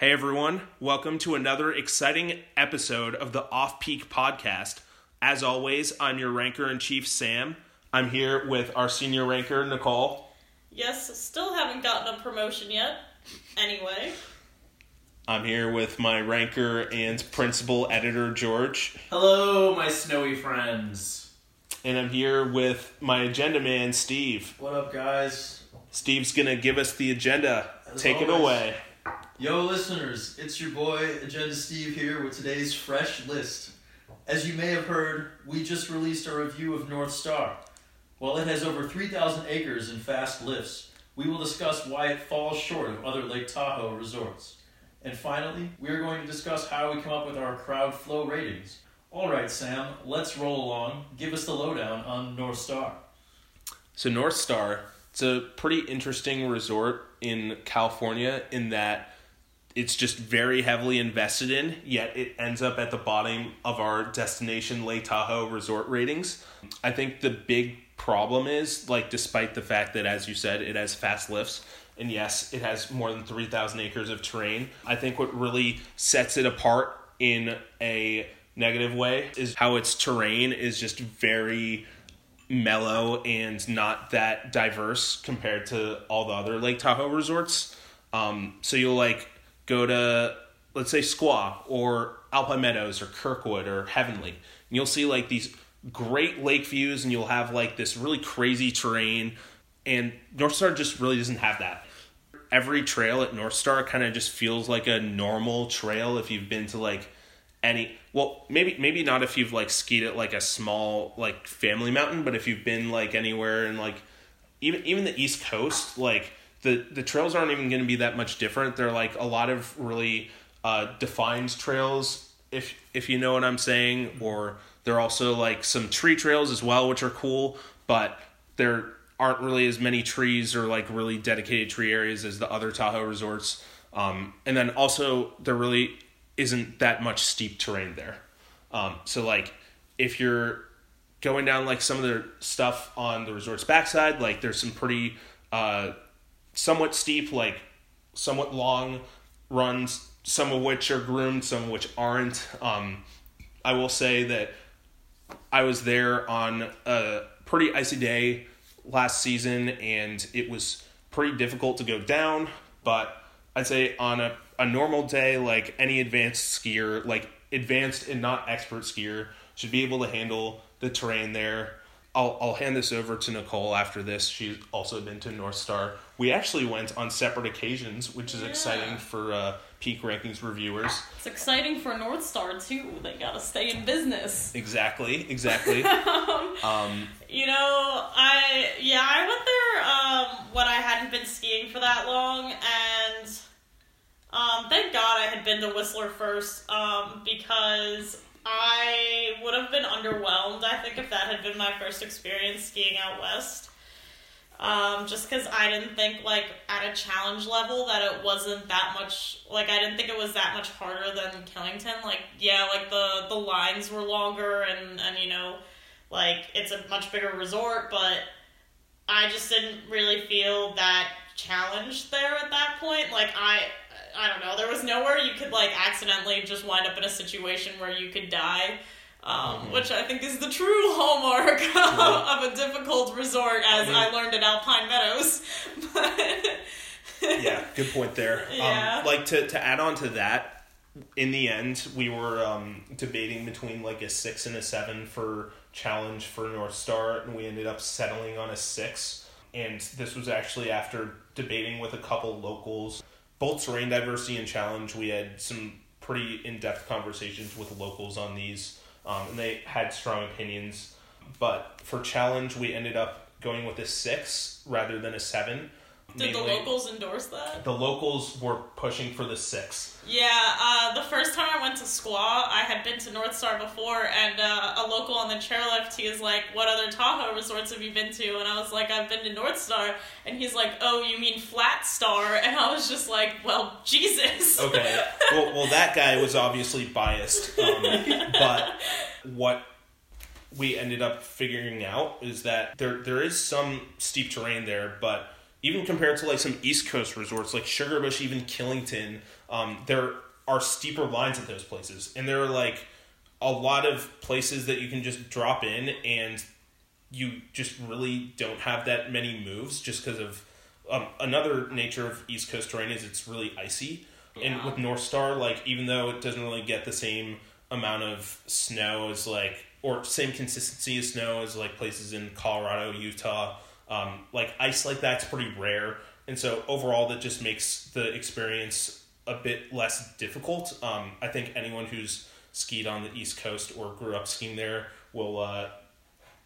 Hey everyone, welcome to another exciting episode of the Off Peak Podcast. As always, I'm your ranker in chief, Sam. I'm here with our senior ranker, Nicole. Yes, still haven't gotten a promotion yet. Anyway, I'm here with my ranker and principal editor, George. Hello, my snowy friends. And I'm here with my agenda man, Steve. What up, guys? Steve's gonna give us the agenda. As Take it away. Yo, listeners, it's your boy Agenda Steve here with today's fresh list. As you may have heard, we just released a review of North Star. While it has over 3,000 acres and fast lifts, we will discuss why it falls short of other Lake Tahoe resorts. And finally, we are going to discuss how we come up with our crowd flow ratings. Alright, Sam, let's roll along. Give us the lowdown on North Star. So North Star, it's a pretty interesting resort in California in that it's just very heavily invested in, yet it ends up at the bottom of our destination Lake Tahoe resort ratings. I think the big problem is like despite the fact that as you said it has fast lifts and yes, it has more than 3,000 acres of terrain. I think what really sets it apart in a negative way is how its terrain is just very mellow and not that diverse compared to all the other Lake Tahoe resorts. Um, so you'll like go to let's say Squaw or Alpine Meadows or Kirkwood or Heavenly, and you'll see like these great lake views, and you'll have like this really crazy terrain. And North Star just really doesn't have that. Every trail at North Star kind of just feels like a normal trail if you've been to like any well maybe maybe not if you've like skied at like a small like family mountain but if you've been like anywhere in like even even the east coast like the the trails aren't even going to be that much different. They're like a lot of really uh defined trails if if you know what i'm saying. Or there are also like some tree trails as well which are cool but there aren't really as many trees or like really dedicated tree areas as the other tahoe resorts. Um and then also there really isn't that much steep terrain there. Um, so like if you're going down like some of the stuff on the resort's backside, like there's some pretty uh, somewhat steep, like somewhat long runs, some of which are groomed, some of which aren't. Um, I will say that I was there on a pretty icy day last season and it was pretty difficult to go down, but I'd say on a, a normal day, like any advanced skier, like advanced and not expert skier, should be able to handle the terrain there. I'll, I'll hand this over to Nicole after this. She's also been to North Star. We actually went on separate occasions, which is Yeah. exciting for uh, Peak Rankings reviewers. it's exciting for North Star too. They gotta stay in business. Exactly, exactly. um, um, you know, I yeah, I went there um, when I hadn't been skiing for that long, and um, thank God I had been to Whistler first um, because I would have been underwhelmed. I think if that had been my first experience skiing out west. Um, just because I didn't think like at a challenge level that it wasn't that much like I didn't think it was that much harder than Killington. Like yeah, like the the lines were longer and and you know like it's a much bigger resort, but I just didn't really feel that challenged there at that point. Like I I don't know, there was nowhere you could like accidentally just wind up in a situation where you could die. Um, Which I think is the true hallmark of a difficult resort, as I I, learned at Alpine Meadows. But yeah, good point there. Yeah. Um, like to, to add on to that, in the end, we were um, debating between like a six and a seven for challenge for North Star, and we ended up settling on a six. And this was actually after debating with a couple locals, both terrain diversity and challenge. We had some pretty in depth conversations with locals on these, um, and they had strong opinions. But for challenge, we ended up going with a six rather than a seven. Did the locals endorse that? the locals were pushing for the six. Yeah, uh, the first time I went to Squaw, I had been to North Star before, and uh, a local on the chairlift, he is like, "What other Tahoe resorts have you been to?" And I was like, "I've been to North Star," and he's like, "Oh, you mean Flat Star?" And I was just like, "Well, Jesus." Okay. well, well, that guy was obviously biased. Um, but what we ended up figuring out is that there there is some steep terrain there, but even compared to like some East Coast resorts like Sugarbush, even Killington, um, there are steeper lines at those places, and there are like a lot of places that you can just drop in, and you just really don't have that many moves just because of um, another nature of East Coast terrain is it's really icy, and with North Star, like even though it doesn't really get the same amount of snow as like or same consistency of snow as like places in Colorado, Utah, um, like ice like that's pretty rare, and so overall that just makes the experience a bit less difficult. Um, I think anyone who's skied on the East Coast or grew up skiing there will uh,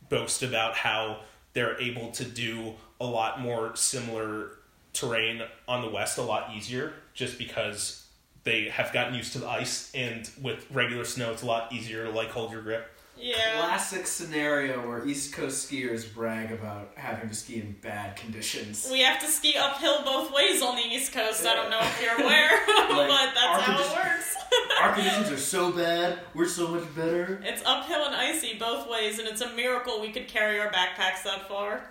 boast about how they're able to do a lot more similar terrain on the west a lot easier just because they have gotten used to the ice. And with regular snow it's a lot easier to like hold your grip Yeah. Classic scenario where East Coast skiers brag about having to ski in bad conditions. We have to ski uphill both ways on the East Coast. I don't know if you're aware, Like, but that's how it works. Our conditions are so bad. We're so much better. It's uphill and icy both ways, and it's a miracle we could carry our backpacks that far.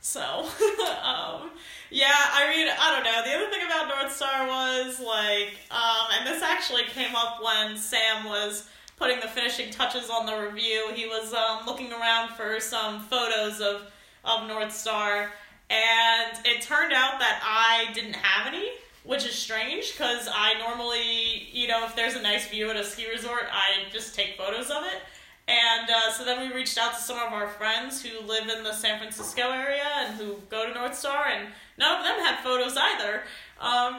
So, um, yeah, I mean, I don't know. The other thing about North Star was like, um, and this actually came up when Sam was putting the finishing touches on the review. He was um, looking around for some photos of of North Star, and it turned out that I didn't have any. Which is strange because I normally, you know, if there's a nice view at a ski resort, I just take photos of it. And uh, so then we reached out to some of our friends who live in the San Francisco area and who go to North Star, and none of them had photos either.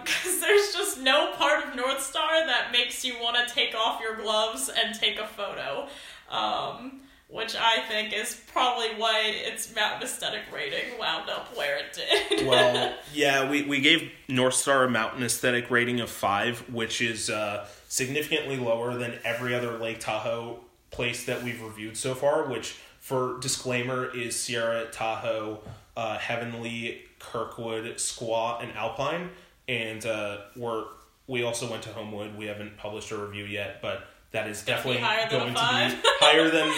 Because there's just no part of North Star that makes you want to take off your gloves and take a photo. Um, which I think is probably why its mountain aesthetic rating wound up where it did. well yeah we, we gave north star a mountain aesthetic rating of five which is uh, significantly lower than every other lake tahoe place that we've reviewed so far which for disclaimer is sierra tahoe uh, heavenly kirkwood squaw and alpine. And uh, we're we also went to homewood. We haven't published a review yet but that is definitely higher than a going to be higher than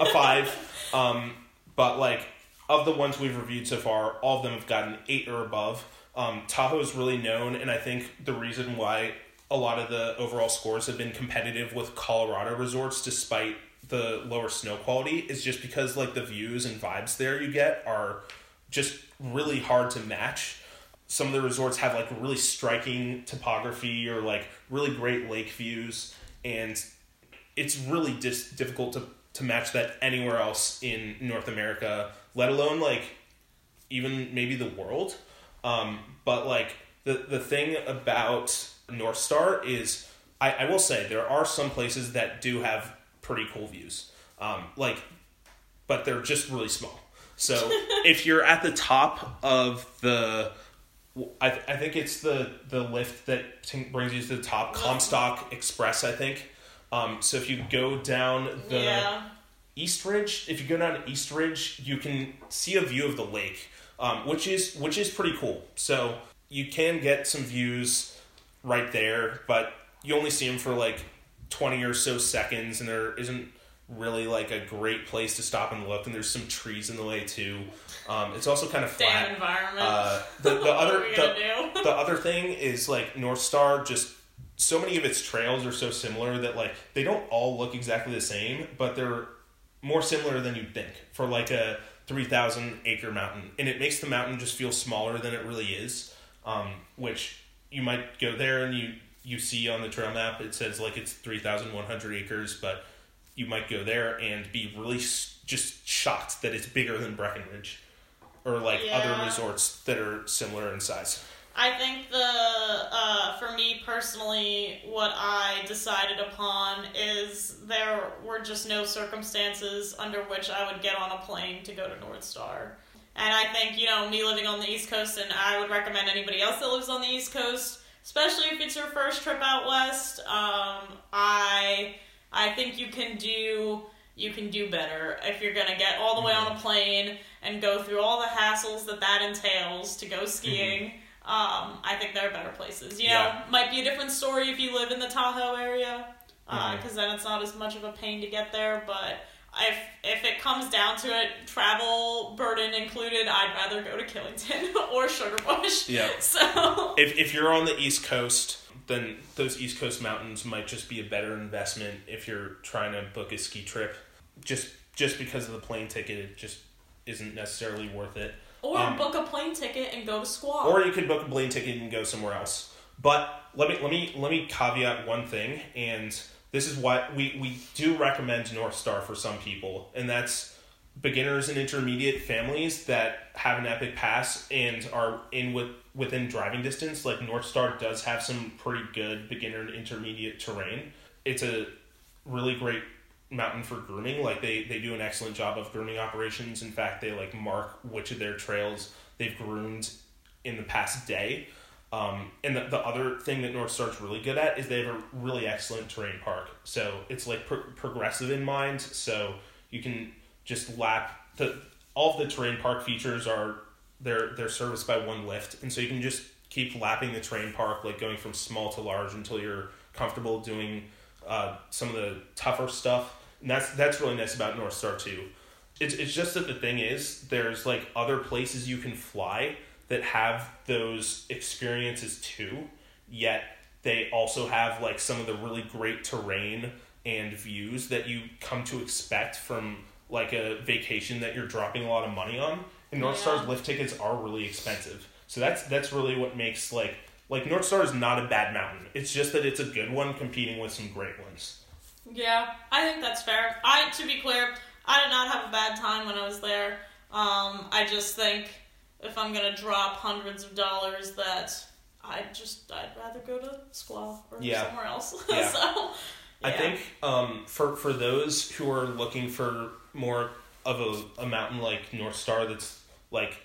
a five. Um, but like of the ones we've reviewed so far, all of them have gotten eight or above. Um, Tahoe is really known, and I think the reason why a lot of the overall scores have been competitive with Colorado resorts, despite the lower snow quality, is just because like the views and vibes there you get are just really hard to match. Some of the resorts have like really striking topography or like really great lake views, and it's really dis- difficult to, to match that anywhere else in North America, let alone like even maybe the world. Um, but like the the thing about North Star is, I, I will say there are some places that do have pretty cool views. Um, like, but they're just really small. So if you're at the top of the I, th- I think it's the the lift that t- brings you to the top, Comstock Express. I think. Um, so if you go down the yeah. East Ridge, if you go down to East Ridge, you can see a view of the lake, um, which is which is pretty cool. So you can get some views right there, but you only see them for like twenty or so seconds, and there isn't really like a great place to stop and look. And there's some trees in the way too. Um, it's also kind of flat. Damn environment. Uh, the the other the, the other thing is like North Star just so many of its trails are so similar that like they don't all look exactly the same, but they're more similar than you'd think for like a three thousand acre mountain, and it makes the mountain just feel smaller than it really is. Um, which you might go there and you you see on the trail map it says like it's three thousand one hundred acres, but you might go there and be really s- just shocked that it's bigger than Breckenridge or like other resorts that are similar in size. I think the uh, for me personally, what I decided upon is there were just no circumstances under which I would get on a plane to go to North Star. And I think, you know, me living on the East Coast, and I would recommend anybody else that lives on the East Coast, especially if it's your first trip out west. Um, I I think you can do you can do better if you're gonna get all the way on a plane and go through all the hassles that that entails to go skiing. Um, I think there are better places. You know, Yeah. might be a different story if you live in the Tahoe area, because then it's not as much of a pain to get there. But if if it comes down to it, travel burden included, I'd rather go to Killington or Sugarbush. Yeah. So if if you're on the East Coast, then those East Coast mountains might just be a better investment if you're trying to book a ski trip. Just just because of the plane ticket, it just isn't necessarily worth it. or Um, book a plane ticket and go to Squaw. Or you could book a plane ticket and go somewhere else. But let me let me let me caveat one thing, and this is why we, we do recommend North Star for some people, and that's beginners and intermediate families that have an epic pass and are in with within driving distance. Like North Star does have some pretty good beginner and intermediate terrain. It's a really great mountain for grooming. Like they, they do an excellent job of grooming operations. In fact, they like mark which of their trails they've groomed in the past day. Um, and the, the other thing that North Star's really good at is they have a really excellent terrain park. So it's like pro- progressive in mind. So you can just lap the all of the terrain park features are they're they're serviced by one lift, and so you can just keep lapping the terrain park, like going from small to large until you're comfortable doing uh, some of the tougher stuff. And that's that's really nice about North Star too. It's it's just that the thing is there's like other places you can fly that have those experiences too, yet they also have like some of the really great terrain and views that you come to expect from like a vacation that you're dropping a lot of money on. And North Yeah. Star's lift tickets are really expensive. So that's that's really what makes like like North Star is not a bad mountain. It's just that it's a good one competing with some great ones. Yeah, I think that's fair. I, to be clear, I did not have a bad time when I was there. Um, I just think if I'm gonna drop hundreds of dollars, that I just I'd rather go to Squaw or Yeah. somewhere else. Yeah. so, I think um, for for those who are looking for more of a, a mountain like North Star that's like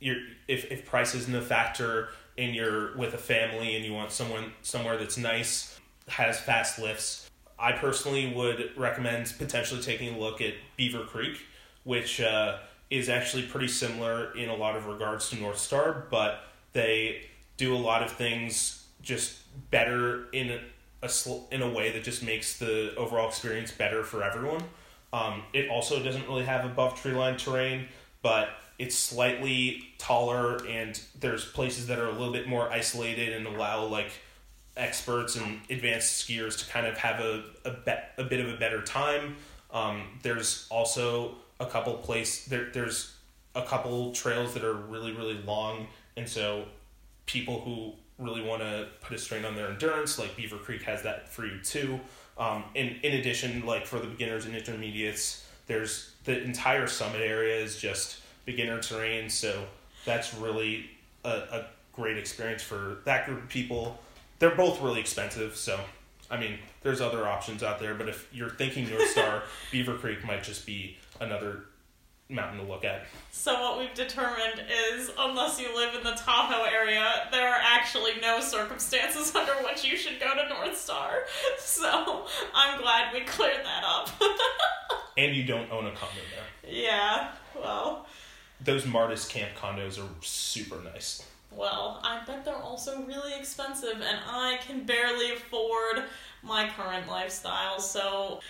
you're if, if price isn't a factor and you're with a family and you want someone somewhere that's nice has fast lifts I personally would recommend potentially taking a look at Beaver Creek which uh, is actually pretty similar in a lot of regards to North Star but they do a lot of things just better in a, a sl- in a way that just makes the overall experience better for everyone. Um, it also doesn't really have above tree line terrain, but it's slightly taller, and there's places that are a little bit more isolated and allow like experts and advanced skiers to kind of have a a, be- a bit of a better time. Um, there's also a couple place there. There's a couple trails that are really really long, and so people who really want to put a strain on their endurance, like Beaver Creek has that for you too. Um, in in addition, like for the beginners and intermediates, there's the entire summit area is just beginner terrain, so that's really a, a great experience for that group of people. They're both really expensive, so I mean, there's other options out there, but if you're thinking North Star, Beaver Creek might just be another mountain to look at. So what we've determined is, unless you live in the Tahoe area, there are actually no circumstances under which you should go to North Star. So I'm glad we cleared that up. And you don't own a condo there. yeah. Well, Those Martis Camp condos are super nice. well, I bet they're also really expensive, and I can barely afford my current lifestyle. So,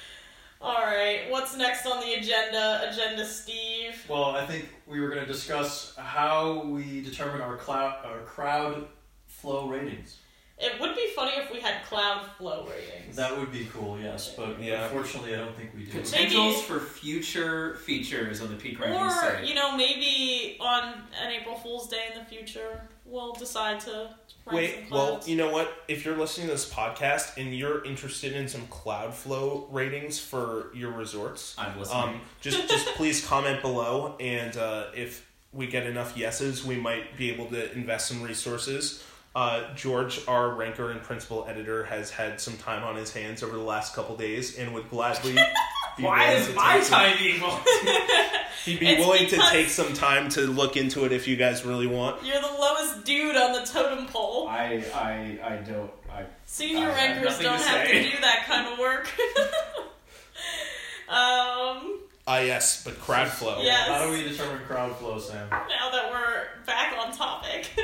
all right, what's next on the agenda? Agenda, Steve. Well, I think we were going to discuss how we determine our cloud, our crowd flow ratings. It would be funny if we had cloud flow ratings. That would be cool, yes, but Yeah. unfortunately, I don't think we do. Potentials for future features on the peak ranking Or, site. you know, maybe on an April Fool's Day in the future, we'll decide to rank Wait, some well, you know what? If you're listening to this podcast and you're interested in some Cloudflow ratings for your resorts, I'm listening. um, just just please comment below, and uh, if we get enough yeses, we might be able to invest some resources. Uh, George, our ranker and principal editor, has had some time on his hands over the last couple days, and would gladly be Why willing is to my take some- time equal? He'd be It's willing to take some time to look into it if you guys really want. You're the lowest dude on the totem pole. I I I don't I Senior I have rankers don't to have say. to do that kind of work. um, Ah, yes, but crowd flow. Yes. How do we determine crowd flow, Sam? now that we're back on topic.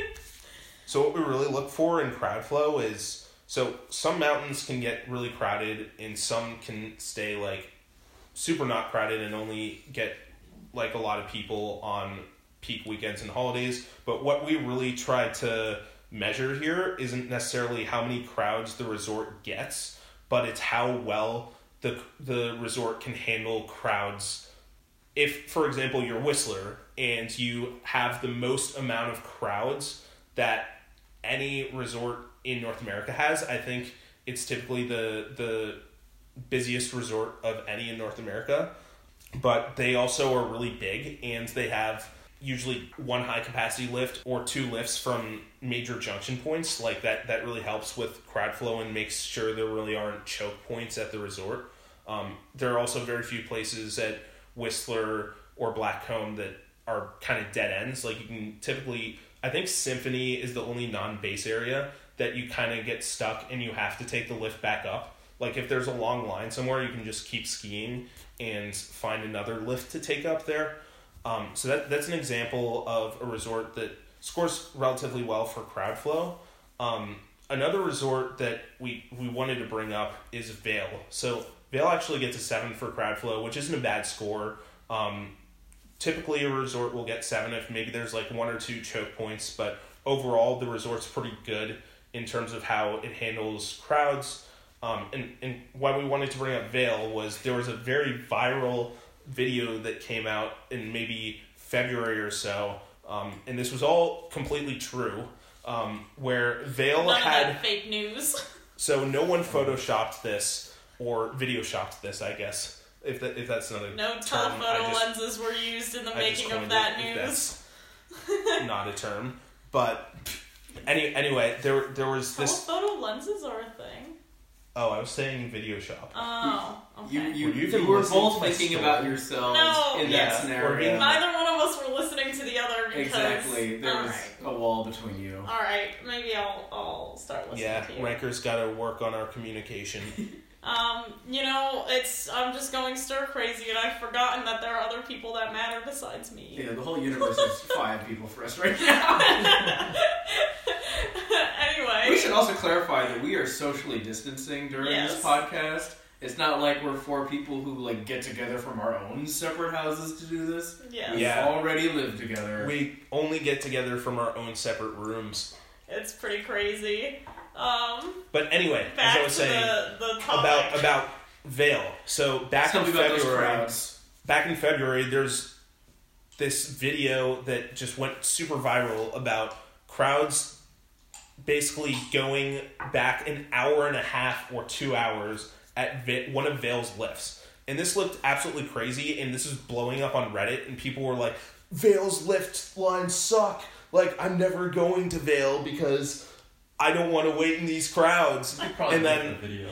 So what we really look for in crowd flow is so some mountains can get really crowded and some can stay like super not crowded and only get like a lot of people on peak weekends and holidays. But what we really try to measure here isn't necessarily how many crowds the resort gets, but it's how well the the resort can handle crowds. If, for example, you're Whistler and you have the most amount of crowds that any resort in North America has, I think it's typically the the busiest resort of any in North America. But they also are really big and they have usually one high capacity lift or two lifts from major junction points. Like that that really helps with crowd flow and makes sure there really aren't choke points at the resort. Um, there are also very few places at Whistler or Blackcomb that are kind of dead ends. Like you can typically, I think Symphony is the only non base area that you kind of get stuck and you have to take the lift back up. Like if there's a long line somewhere, you can just keep skiing and find another lift to take up there. Um, so that that's an example of a resort that scores relatively well for crowd flow. Um, another resort that we we wanted to bring up is Vail. So Vail actually gets a seven for crowd flow, which isn't a bad score. Um, typically, a resort will get seven if maybe there's like one or two choke points, but overall, the resort's pretty good in terms of how it handles crowds. Um, and, and why we wanted to bring up Vail was there was a very viral video that came out in maybe February or so, um, and this was all completely true, um, where Vail None had. fake news. So no one photoshopped this or video shopped this, I guess. If that if that's another No term, telephoto I just, lenses were used in the I making of that it, news. not a term, but any anyway, there there was this. Telephoto lenses are a thing. Oh, I was saying video shop. Oh, okay. You, you, Were you you, were both thinking story? about yourselves No. in Yeah, that or scenario. being- Neither one of us were listening to the other because. Exactly. There was Alright. a wall between you. Alright, maybe I'll, I'll start listening Yeah, to you. Ranker's got to work on our communication. Um, you know, it's I'm just going stir crazy, and I've forgotten that there are other people that matter besides me. Yeah, the whole universe is five people for us right now. anyway, we should also clarify that we are socially distancing during Yes. this podcast. It's not like we're four people who like get together from our own separate houses to do this. yes, We Yeah. already live together. we only get together from our own separate rooms. it's pretty crazy. Um, But anyway, back as I to was saying the the topic. about about Vail. So back Tell in me about those February, back in February, there's this video that just went super viral about crowds basically going back an hour and a half or two hours at Va- one of Vail's lifts. And this looked absolutely crazy, and this was blowing up on Reddit, and people were like, Vail's lift lines suck. Like, I'm never going to Vail because I don't want to wait in these crowds. I probably And then- the video.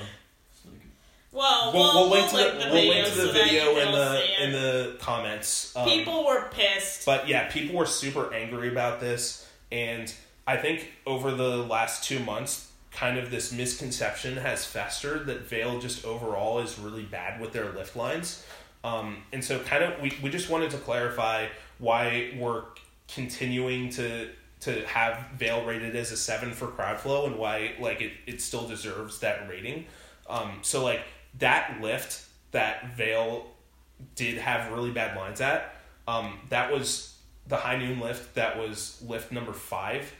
So we can- well, We'll, we'll link to the, link the we'll video link to the so video in the all see it. in the comments. Um, People were pissed. but yeah, people were super angry about this, and I think over the last two months, kind of this misconception has festered that Vail just overall is really bad with their lift lines. Um, and so, kind of, we, we just wanted to clarify why we're continuing to to have Vail rated as a seven for crowd flow and why like it, it still deserves that rating. Um, so like that lift that Vail did have really bad lines at. Um, that was the high noon lift. That was lift number five,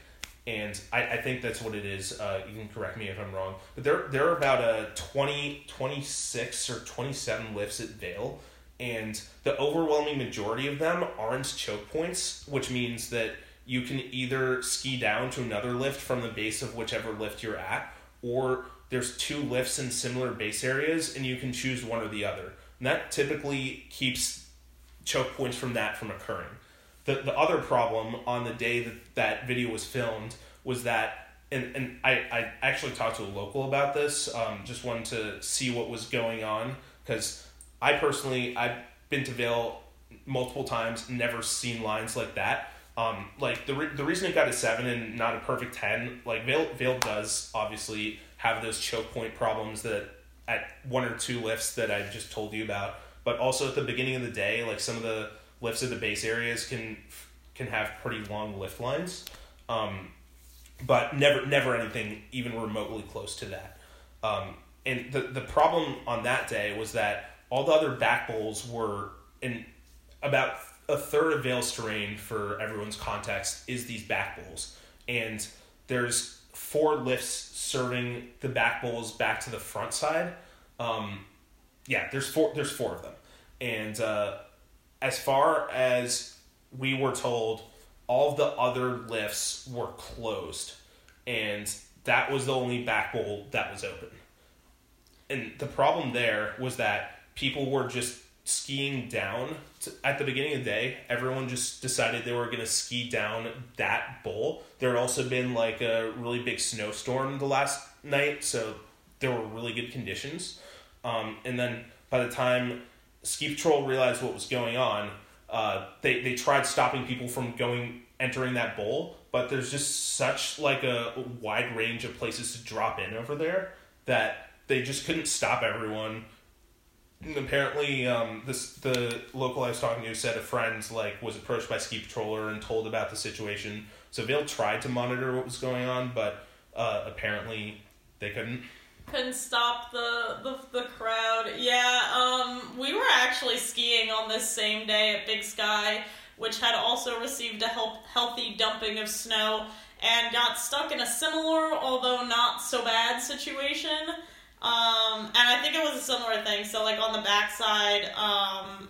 and I, I think that's what it is. Uh, you can correct me if I'm wrong, but there there are about a 20, 26 or twenty seven lifts at Vail, and the overwhelming majority of them aren't choke points, which means that you can either ski down to another lift from the base of whichever lift you're at, or there's two lifts in similar base areas, and you can choose one or the other. And that typically keeps choke points from that from occurring. The the other problem on the day that that video was filmed was that and, and I, I actually talked to a local about this, um, just wanted to see what was going on because I personally I've been to Vail multiple times, never seen lines like that. Um, like the re- the reason it got a seven and not a perfect ten, like Vail Vail does obviously have those choke point problems that at one or two lifts that I just told you about, but also at the beginning of the day, like some of the lifts at the base areas can can have pretty long lift lines, um, but never never anything even remotely close to that. Um, and the the problem on that day was that all the other back bowls were in about a third of Vail's terrain for everyone's context is these back bowls. And there's four lifts serving the back bowls back to the front side. Um, yeah, there's four there's four of them. And uh, as far as we were told, all the other lifts were closed. And that was the only back bowl that was open. And the problem there was that people were just skiing down to, at the beginning of the day. Everyone just decided they were going to ski down that bowl. There had also been like a really big snowstorm the last night, so there were really good conditions. Um, and then by the time Ski Patrol realized what was going on, uh, they, they tried stopping people from going entering that bowl, but there's just such like a wide range of places to drop in over there that they just couldn't stop everyone. And apparently, um, this the local I was talking to said a friend like was approached by ski patroller and told about the situation. So Vail tried to monitor what was going on, but uh, apparently they couldn't. Couldn't stop the, the the crowd. Yeah, um, we were actually skiing on this same day at Big Sky, which had also received a help, healthy dumping of snow and got stuck in a similar, although not so bad, situation. Um, and I think it was a similar thing. So, like on the backside, um,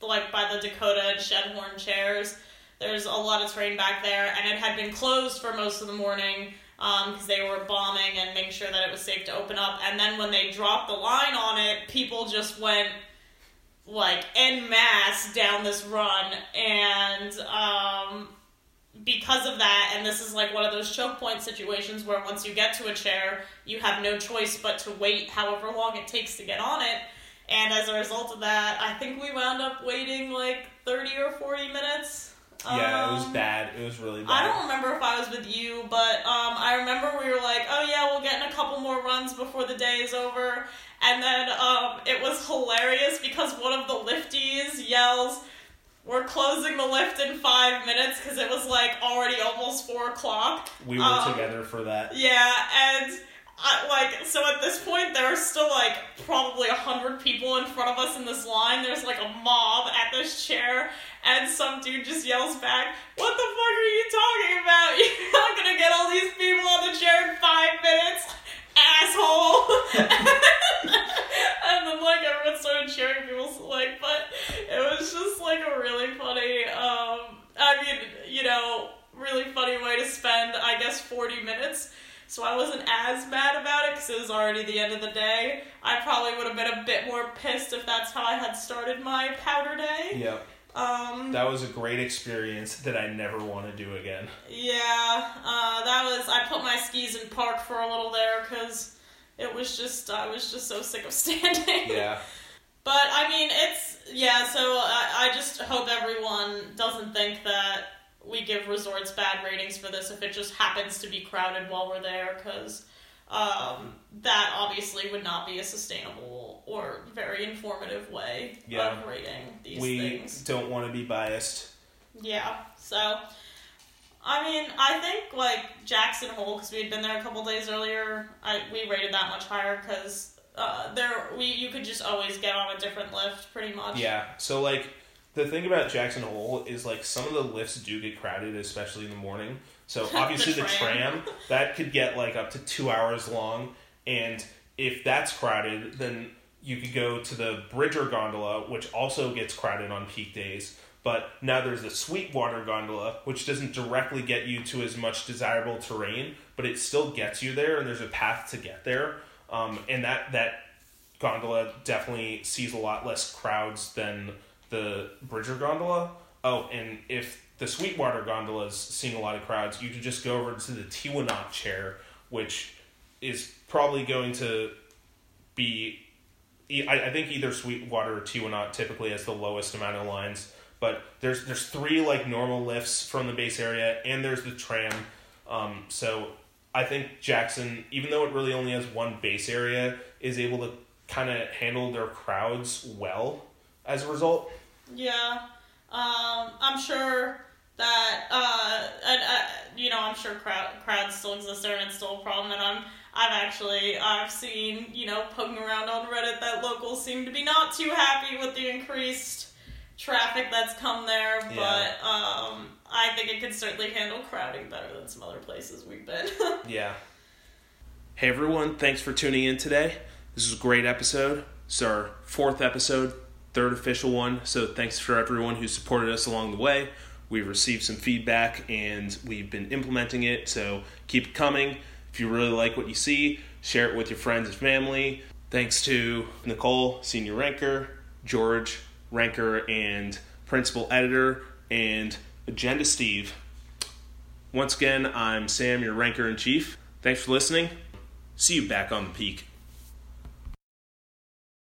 like by the Dakota and Shedhorn chairs, there's a lot of terrain back there, and it had been closed for most of the morning because um, they were bombing and making sure that it was safe to open up. And then when they dropped the line on it, people just went like en masse down this run, and um, because of that, and this is like one of those choke point situations where once you get to a chair, you have no choice but to wait however long it takes to get on it. And as a result of that, I think we wound up waiting like 30 or 40 minutes. Yeah, it was Um, bad. It was really bad. I don't remember if I was with you, but um, I remember we were like, oh yeah, we'll get in a couple more runs before the day is over. And then um, it was hilarious because one of the lifties yells, we're closing the lift in five minutes because it was like already almost four o'clock. we were um, together for that. Yeah, and I, like so at this point there are still like probably a hundred people in front of us in this line. There's like a mob at this chair, and some dude just yells back, "What the fuck are you talking about? You're not gonna get all these people on the chair in five minutes." Asshole! and then like everyone started cheering people like, but it was just like a really funny. Um, I mean, you know, really funny way to spend, I guess, forty minutes so I wasn't as mad about it because it was already the end of the day. I probably would have been a bit more pissed if that's how I had started my powder day. Yeah, Um, that was a great experience that I never want to do again. yeah, uh, that was. I put my skis in park for a little there because it was just. I was just so sick of standing. Yeah. But I mean, it's yeah. So I, I just hope everyone doesn't think that we give resorts bad ratings for this if it just happens to be crowded while we're there, because um, that obviously would not be a sustainable or very informative way Yeah. of rating these we things. don't want to be biased. Yeah. So. I mean, I think like Jackson Hole because we had been there a couple days earlier. I we rated that much higher because uh, there we you could just always get on a different lift pretty much. Yeah. So like the thing about Jackson Hole is like some of the lifts do get crowded, especially in the morning. So obviously the, tram. tram that could get like up to two hours long, and if that's crowded, then you could go to the Bridger gondola, which also gets crowded on peak days. But now there's the Sweetwater gondola, which doesn't directly get you to as much desirable terrain, but it still gets you there, and there's a path to get there. Um, and that that gondola definitely sees a lot less crowds than the Bridger gondola. Oh, and if the Sweetwater gondola is seeing a lot of crowds, you could just go over to the Teewinot chair, which is probably going to be. I think either Sweetwater or Teewinot typically has the lowest amount of lines, but there's there's three like normal lifts from the base area, and there's the tram. Um, so I think Jackson, even though it really only has one base area, is able to kind of handle their crowds well as a result. Yeah, um, I'm sure that uh, and, uh, you know, I'm sure crowd crowds still exist there, and it's still a problem. And I'm I've actually I've seen you know poking around on Reddit that locals seem to be not too happy with the increased traffic that's come there, Yeah. but um, I think it could certainly handle crowding better than some other places we've been. Yeah. Hey everyone, thanks for tuning in today. This is a great episode. It's our fourth episode, third official one. So thanks for everyone who supported us along the way. We've received some feedback and we've been implementing it. So keep it coming. If you really like what you see, share it with your friends and family. Thanks to Nicole, senior ranker, George, ranker and principal editor, and Agenda Steve. Once again, I'm Sam, your ranker in chief. Thanks for listening. See you back on the peak.